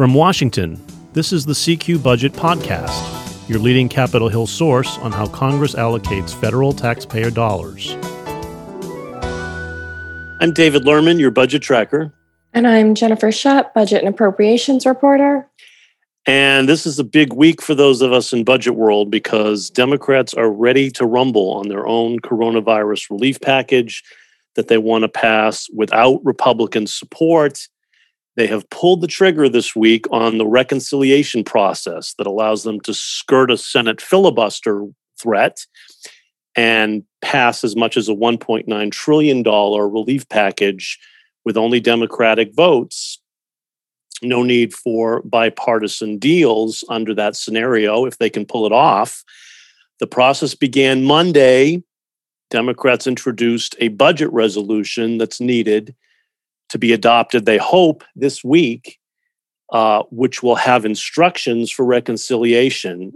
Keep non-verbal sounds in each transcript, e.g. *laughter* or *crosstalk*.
From Washington, this is the CQ Budget Podcast, your leading Capitol Hill source on how Congress allocates federal taxpayer dollars. I'm David Lerman, your budget tracker. And I'm Jennifer Shutt, budget and appropriations reporter. And this is a big week for those of us in budget world because Democrats are ready to rumble on their own coronavirus relief package that they want to pass without Republican support. They have pulled the trigger this week on the reconciliation process that allows them to skirt a Senate filibuster threat and pass as much as a $1.9 trillion relief package with only Democratic votes. No need for bipartisan deals under that scenario if they can pull it off. The process began Monday. Democrats introduced a budget resolution that's needed to be adopted, they hope, this week, uh, which will have instructions for reconciliation.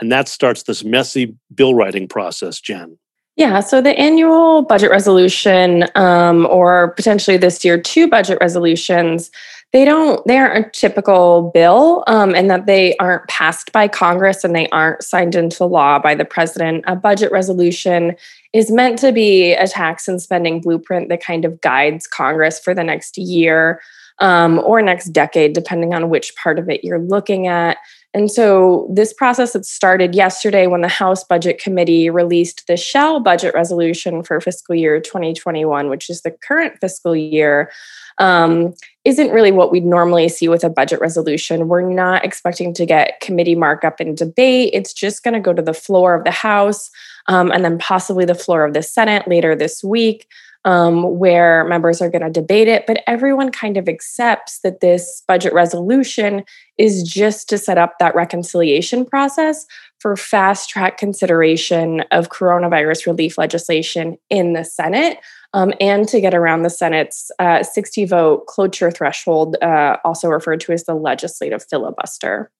And that starts this messy bill writing process, Jen. Yeah, so the annual budget resolution, um, or potentially this year, two budget resolutions, they don't, they aren't a typical bill, um, and that they aren't passed by Congress and they aren't signed into law by the president. A budget resolution is meant to be a tax and spending blueprint that kind of guides Congress for the next year um, or next decade, depending on which part of it you're looking at. And so this process had started yesterday when the House Budget Committee released the shell budget resolution for fiscal year 2021, which is the current fiscal year. Um, isn't really what we'd normally see with a budget resolution. We're not expecting to get committee markup and debate. It's just going to go to the floor of the House um, and then possibly the floor of the Senate later this week um, where members are going to debate it. But everyone kind of accepts that this budget resolution is just to set up that reconciliation process for fast track consideration of coronavirus relief legislation in the Senate. Um, and to get around the Senate's uh, 60 vote cloture threshold, uh, also referred to as the legislative filibuster.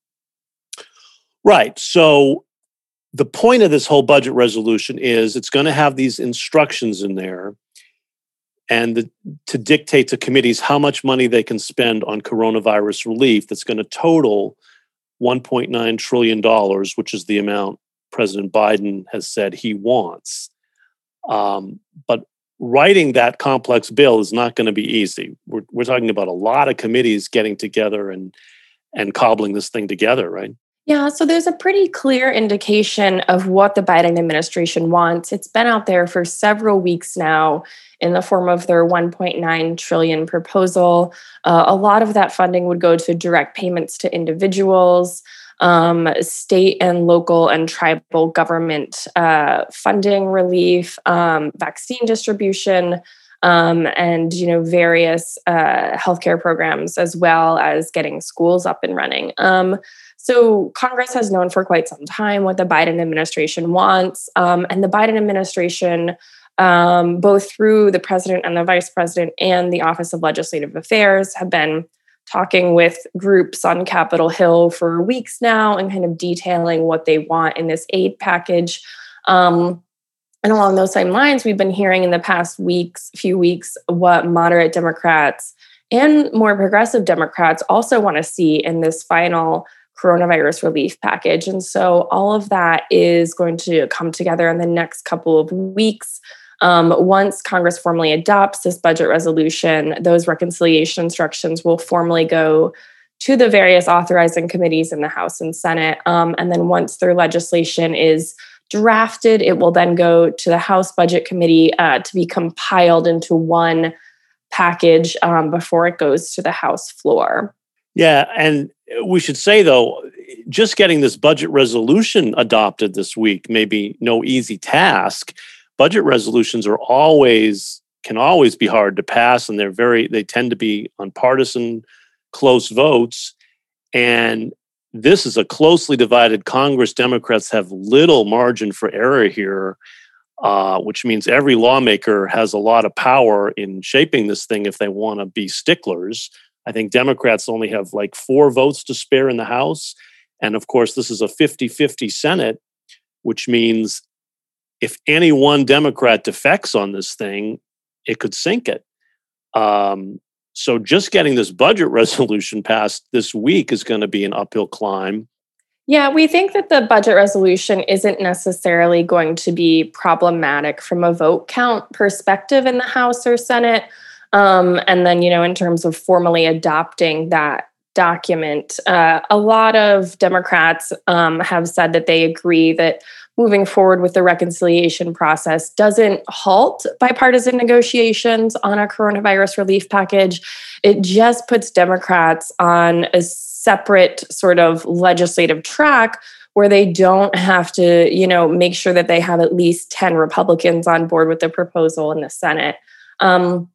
Right. So the point of this whole budget resolution is it's going to have these instructions in there and the, to dictate to committees how much money they can spend on coronavirus relief that's going to total $1.9 trillion, which is the amount President Biden has said he wants. Um, but writing that complex bill is not going to be easy. We're, we're talking about a lot of committees getting together and, and cobbling this thing together, right? Yeah, so there's a pretty clear indication of what the Biden administration wants. It's been out there for several weeks now in the form of their 1.9 trillion proposal. Uh, a lot of that funding would go to direct payments to individuals, um, state and local and tribal government uh, funding relief, um, vaccine distribution. Um, and you know various uh, healthcare programs as well as getting schools up and running. Um, so Congress has known for quite some time what the Biden administration wants, um, and the Biden administration, um, both through the president and the vice president and the Office of Legislative Affairs, have been talking with groups on Capitol Hill for weeks now and kind of detailing what they want in this aid package. Um, and along those same lines, we've been hearing in the past weeks, few weeks, what moderate Democrats and more progressive Democrats also want to see in this final coronavirus relief package. And so all of that is going to come together in the next couple of weeks. Um, once Congress formally adopts this budget resolution, those reconciliation instructions will formally go to the various authorizing committees in the House and Senate. Um, and then once their legislation is drafted, it will then go to the House Budget Committee uh, to be compiled into one package um, before it goes to the House floor. Yeah, and we should say though, just getting this budget resolution adopted this week may be no easy task. Budget resolutions are always can always be hard to pass, and they're very they tend to be on partisan, close votes, and this is a closely divided Congress. Democrats have little margin for error here, uh, which means every lawmaker has a lot of power in shaping this thing if they want to be sticklers. I think Democrats only have like four votes to spare in the House. And of course, this is a 50 50 Senate, which means if any one Democrat defects on this thing, it could sink it. Um, so just getting this budget *laughs* resolution passed this week is going to be an uphill climb. Yeah, we think that the budget resolution isn't necessarily going to be problematic from a vote count perspective in the House or Senate. Um, and then, you know, in terms of formally adopting that document, uh, a lot of Democrats um, have said that they agree that moving forward with the reconciliation process doesn't halt bipartisan negotiations on a coronavirus relief package. It just puts Democrats on a separate sort of legislative track where they don't have to, you know, make sure that they have at least 10 Republicans on board with the proposal in the Senate. Um,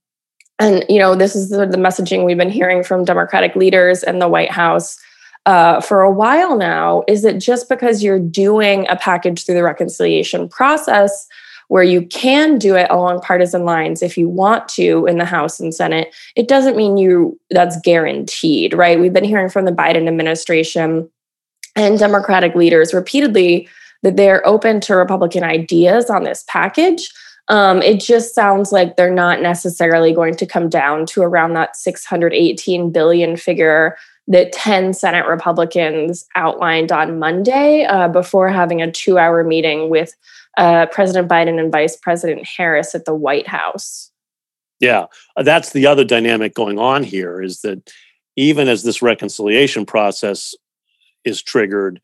and, you know, this is the, the messaging we've been hearing from Democratic leaders in the White House uh, for a while now is that just because you're doing a package through the reconciliation process, where you can do it along partisan lines if you want to in the House and Senate, it doesn't mean you that's guaranteed, right? We've been hearing from the Biden administration and Democratic leaders repeatedly that they're open to Republican ideas on this package. Um, it just sounds like they're not necessarily going to come down to around that 618 billion figure that 10 Senate Republicans outlined on Monday uh, before having a two hour meeting with uh, President Biden and Vice President Harris at the White House. Yeah, uh, that's the other dynamic going on here is that even as this reconciliation process is triggered,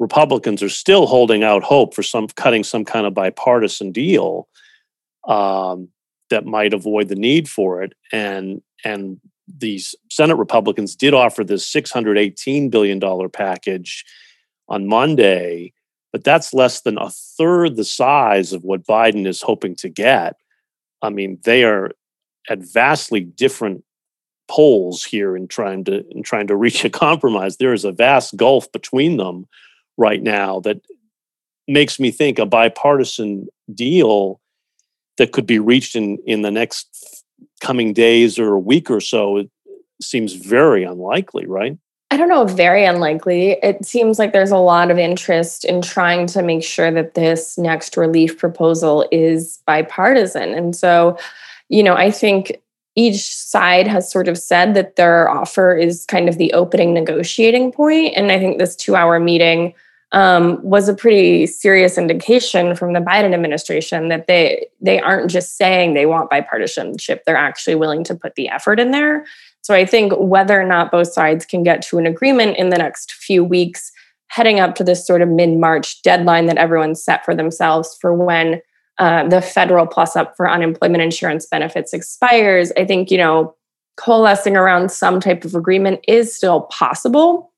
Republicans are still holding out hope for some cutting some kind of bipartisan deal um, that might avoid the need for it. And and these Senate Republicans did offer this $618 billion package on Monday, but that's less than a third the size of what Biden is hoping to get. I mean, they are at vastly different poles here in trying to in trying to reach a compromise. There is a vast gulf between them right now that makes me think a bipartisan deal that could be reached in in the next coming days or a week or so it seems very unlikely, right? I don't know, very unlikely. It seems like there's a lot of interest in trying to make sure that this next relief proposal is bipartisan. And so, you know, I think each side has sort of said that their offer is kind of the opening negotiating point. And I think this two hour meeting um, was a pretty serious indication from the Biden administration that they they aren't just saying they want bipartisanship; they're actually willing to put the effort in there. So I think whether or not both sides can get to an agreement in the next few weeks, heading up to this sort of mid March deadline that everyone set for themselves for when uh, the federal plus up for unemployment insurance benefits expires, I think you know coalescing around some type of agreement is still possible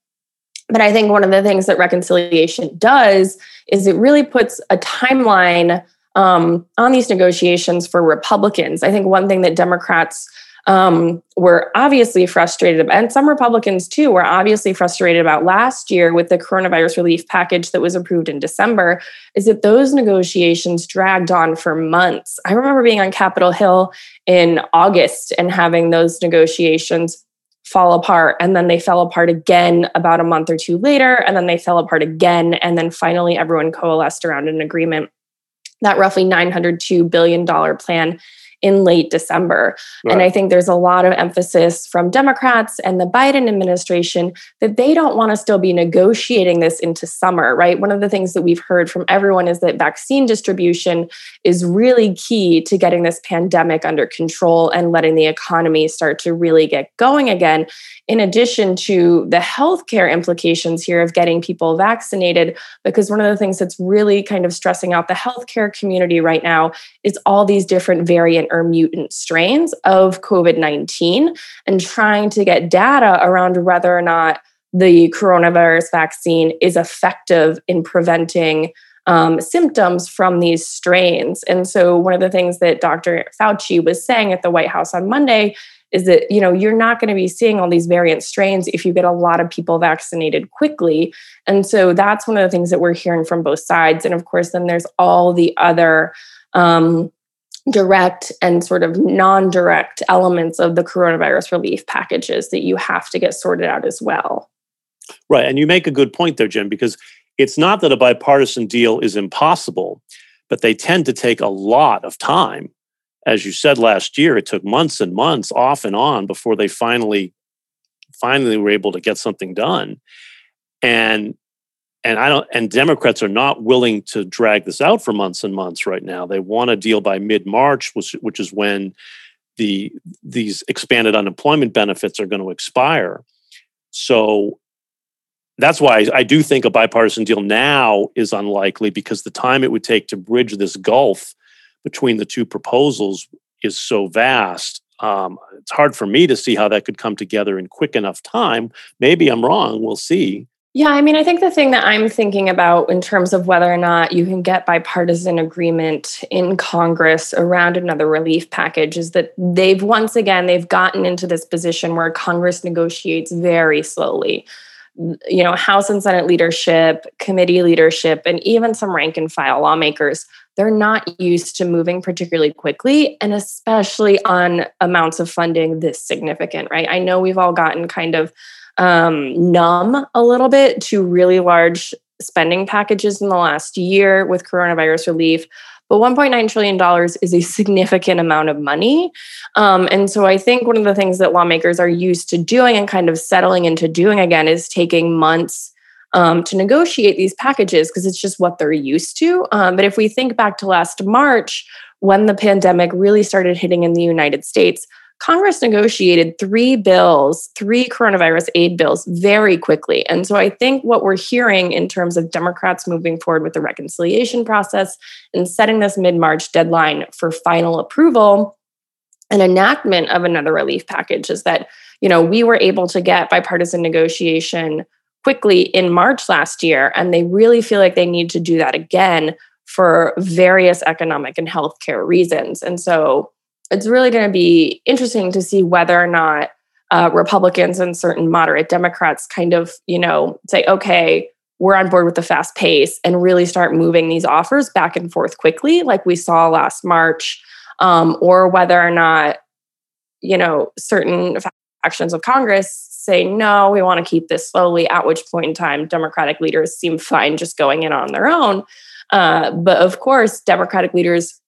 but I think one of the things that reconciliation does is it really puts a timeline um, on these negotiations for Republicans. I think one thing that Democrats um, were obviously frustrated about, and some Republicans too were obviously frustrated about last year with the coronavirus relief package that was approved in December, is that those negotiations dragged on for months. I remember being on Capitol Hill in August and having those negotiations fall apart and then they fell apart again about a month or two later and then they fell apart again and then finally everyone coalesced around an agreement. That roughly 902 billion dollar plan in late December. Right. And I think there's a lot of emphasis from Democrats and the Biden administration that they don't want to still be negotiating this into summer, right? One of the things that we've heard from everyone is that vaccine distribution is really key to getting this pandemic under control and letting the economy start to really get going again. In addition to the healthcare implications here of getting people vaccinated, because one of the things that's really kind of stressing out the healthcare community right now is all these different variant or mutant strains of COVID 19 and trying to get data around whether or not the coronavirus vaccine is effective in preventing um, symptoms from these strains. And so, one of the things that Dr. Fauci was saying at the White House on Monday is that you know you're not going to be seeing all these variant strains if you get a lot of people vaccinated quickly and so that's one of the things that we're hearing from both sides and of course then there's all the other um, direct and sort of non direct elements of the coronavirus relief packages that you have to get sorted out as well. Right. And you make a good point there, Jen, because it's not that a bipartisan deal is impossible, but they tend to take a lot of time. as you said last year, it took months and months off and on before they finally finally were able to get something done. And and I don't and Democrats are not willing to drag this out for months and months right now. They want a deal by mid-March, which which is when the these expanded unemployment benefits are going to expire. So that's why I, do think a bipartisan deal now is unlikely because the time it would take to bridge this gulf between the two proposals is so vast. Um, it's hard for me to see how that could come together in quick enough time. Maybe I'm wrong. We'll see. Yeah, I mean, I think the thing that I'm thinking about in terms of whether or not you can get bipartisan agreement in Congress around another relief package is that they've once again they've gotten into this position where Congress negotiates very slowly. You know, House and Senate leadership, committee leadership, and even some rank and file lawmakers, they're not used to moving particularly quickly and especially on amounts of funding this significant, right? I know we've all gotten kind of um, numb a little bit to really large spending packages in the last year with coronavirus relief. But $1.9 trillion is a significant amount of money. Um, and so I think one of the things that lawmakers are used to doing and kind of settling into doing again is taking months um, to negotiate these packages because it's just what they're used to. Um, but if we think back to last March, when the pandemic really started hitting in the United States, Congress negotiated three bills, three coronavirus aid bills very quickly. And so I think what we're hearing in terms of Democrats moving forward with the reconciliation process and setting this mid March deadline for final approval and enactment of another relief package is that, you know, we were able to get bipartisan negotiation quickly in March last year, and they really feel like they need to do that again for various economic and healthcare reasons. And so it's really going to be interesting to see whether or not uh, Republicans and certain moderate Democrats kind of, you know, say, okay, we're on board with the fast pace and really start moving these offers back and forth quickly, like we saw last March, um, or whether or not, you know, certain factions of Congress say, no, we want to keep this slowly, at which point in time, Democratic leaders seem fine just going in on their own. Uh, but of course, Democratic leaders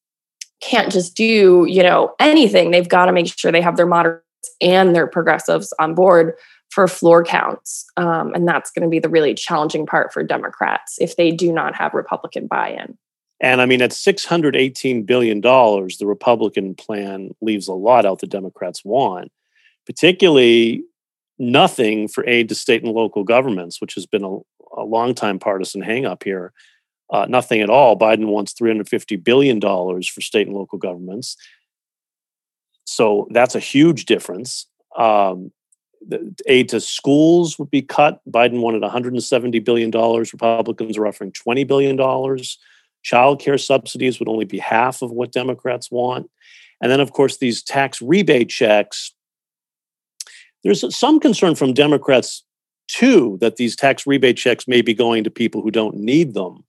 can't just do, you know, anything. They've got to make sure they have their moderates and their progressives on board for floor counts. Um, and that's going to be the really challenging part for Democrats if they do not have Republican buy in. And I mean, at $618 billion, the Republican plan leaves a lot out the Democrats want, particularly nothing for aid to state and local governments, which has been a, a long time partisan hangup here uh, nothing at all. Biden wants $350 billion for state and local governments. So that's a huge difference. Um, aid to schools would be cut. Biden wanted $170 billion. Republicans are offering $20 billion. Child care subsidies would only be half of what Democrats want. And then, of course, these tax rebate checks. There's some concern from Democrats, too, that these tax rebate checks may be going to people who don't need them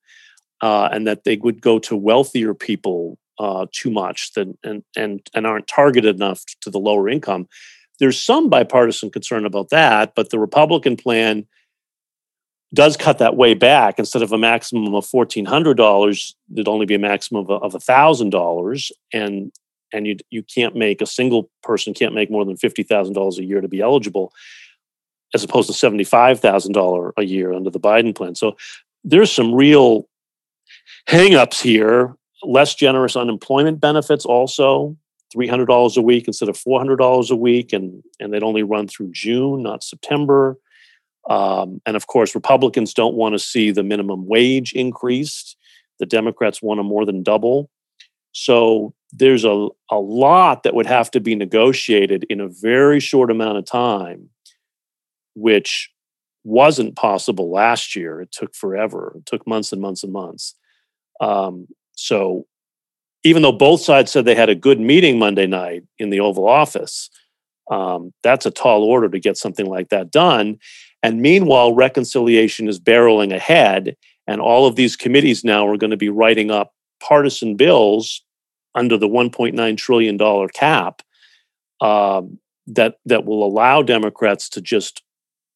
uh, and that they would go to wealthier people uh, too much than, and, and, and aren't targeted enough to the lower income. There's some bipartisan concern about that, but the Republican plan does cut that way back. Instead of a maximum of $1,400, there'd only be a maximum of, of $1,000. And and you you can't make a single person can't make more than fifty thousand dollars a year to be eligible, as opposed to seventy five thousand dollar a year under the Biden plan. So there's some real hangups here less generous unemployment benefits also $300 a week instead of $400 a week and and they'd only run through june not september. Um, and of course republicans don't want to see the minimum wage increased. The democrats want to more than double so there's a, a lot that would have to be negotiated in a very short amount of time which wasn't possible last year. It took forever. It took months and months and months. Um, so even though both sides said they had a good meeting Monday night in the Oval Office, um, that's a tall order to get something like that done. And meanwhile, reconciliation is barreling ahead, and all of these committees now are going to be writing up partisan bills under the 1.9 trillion dollar cap um, that that will allow Democrats to just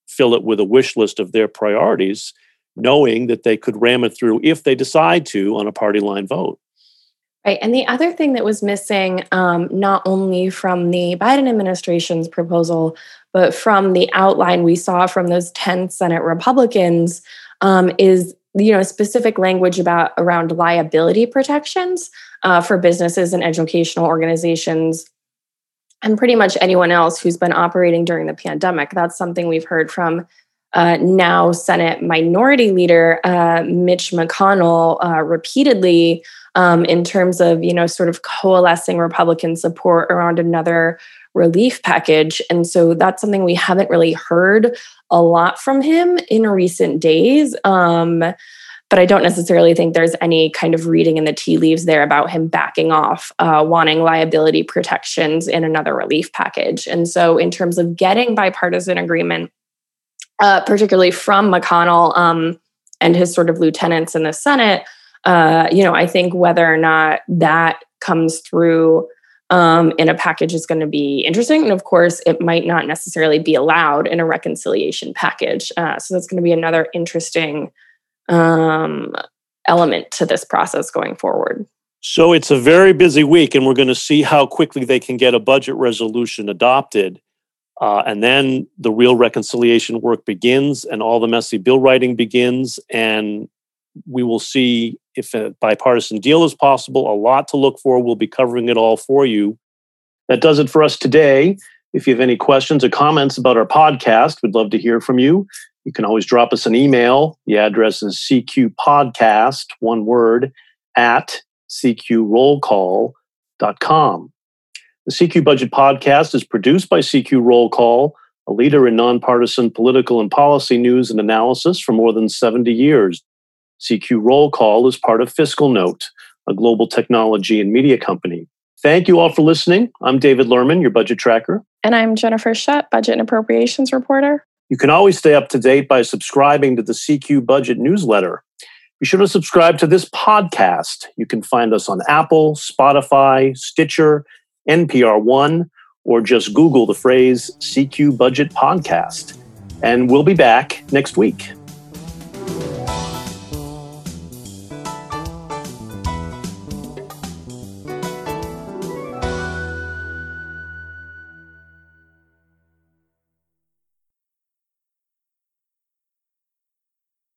fill it with a wish list of their priorities knowing that they could ram it through if they decide to on a party line vote. Right. And the other thing that was missing, um, not only from the Biden administration's proposal, but from the outline we saw from those 10 Senate Republicans, um, is you know specific language about around liability protections uh, for businesses and educational organizations and pretty much anyone else who's been operating during the pandemic. That's something we've heard from uh, now senate minority leader uh, mitch mcconnell uh, repeatedly um, in terms of you know sort of coalescing republican support around another relief package. And so that's something we haven't really heard a lot from him in recent days um, but i don't necessarily think there's any kind of reading in the tea leaves there about him backing off uh, wanting liability protections in another relief package. And so in terms of getting bipartisan agreement uh, particularly from mcconnell um, and his sort of lieutenants in the senate uh, you know, I think whether or not that comes through um, in a package is going to be interesting. And of course, it might not necessarily be allowed in a reconciliation package. Uh, so that's going to be another interesting um, element to this process going forward. So it's a very busy week, and we're going to see how quickly they can get a budget resolution adopted. Uh, and then the real reconciliation work begins, and all the messy bill writing begins. And we will see if a bipartisan deal is possible. A lot to look for. We'll be covering it all for you. That does it for us today. If you have any questions or comments about our podcast, we'd love to hear from you. You can always drop us an email. The address is cqpodcast, one word, at cqrollcall.com. The CQ Budget Podcast is produced by CQ Roll Call, a leader in nonpartisan political and policy news and analysis for more than 70 years. CQ Roll Call is part of Fiscal Note, a global technology and media company. Thank you all for listening. I'm David Lerman, your budget tracker. And I'm Jennifer Shutt, budget and appropriations reporter. You can always stay up to date by subscribing to the CQ Budget newsletter. Be sure to subscribe to this podcast. You can find us on Apple, Spotify, Stitcher, NPR One, or just Google the phrase CQ Budget Podcast. And we'll be back next week.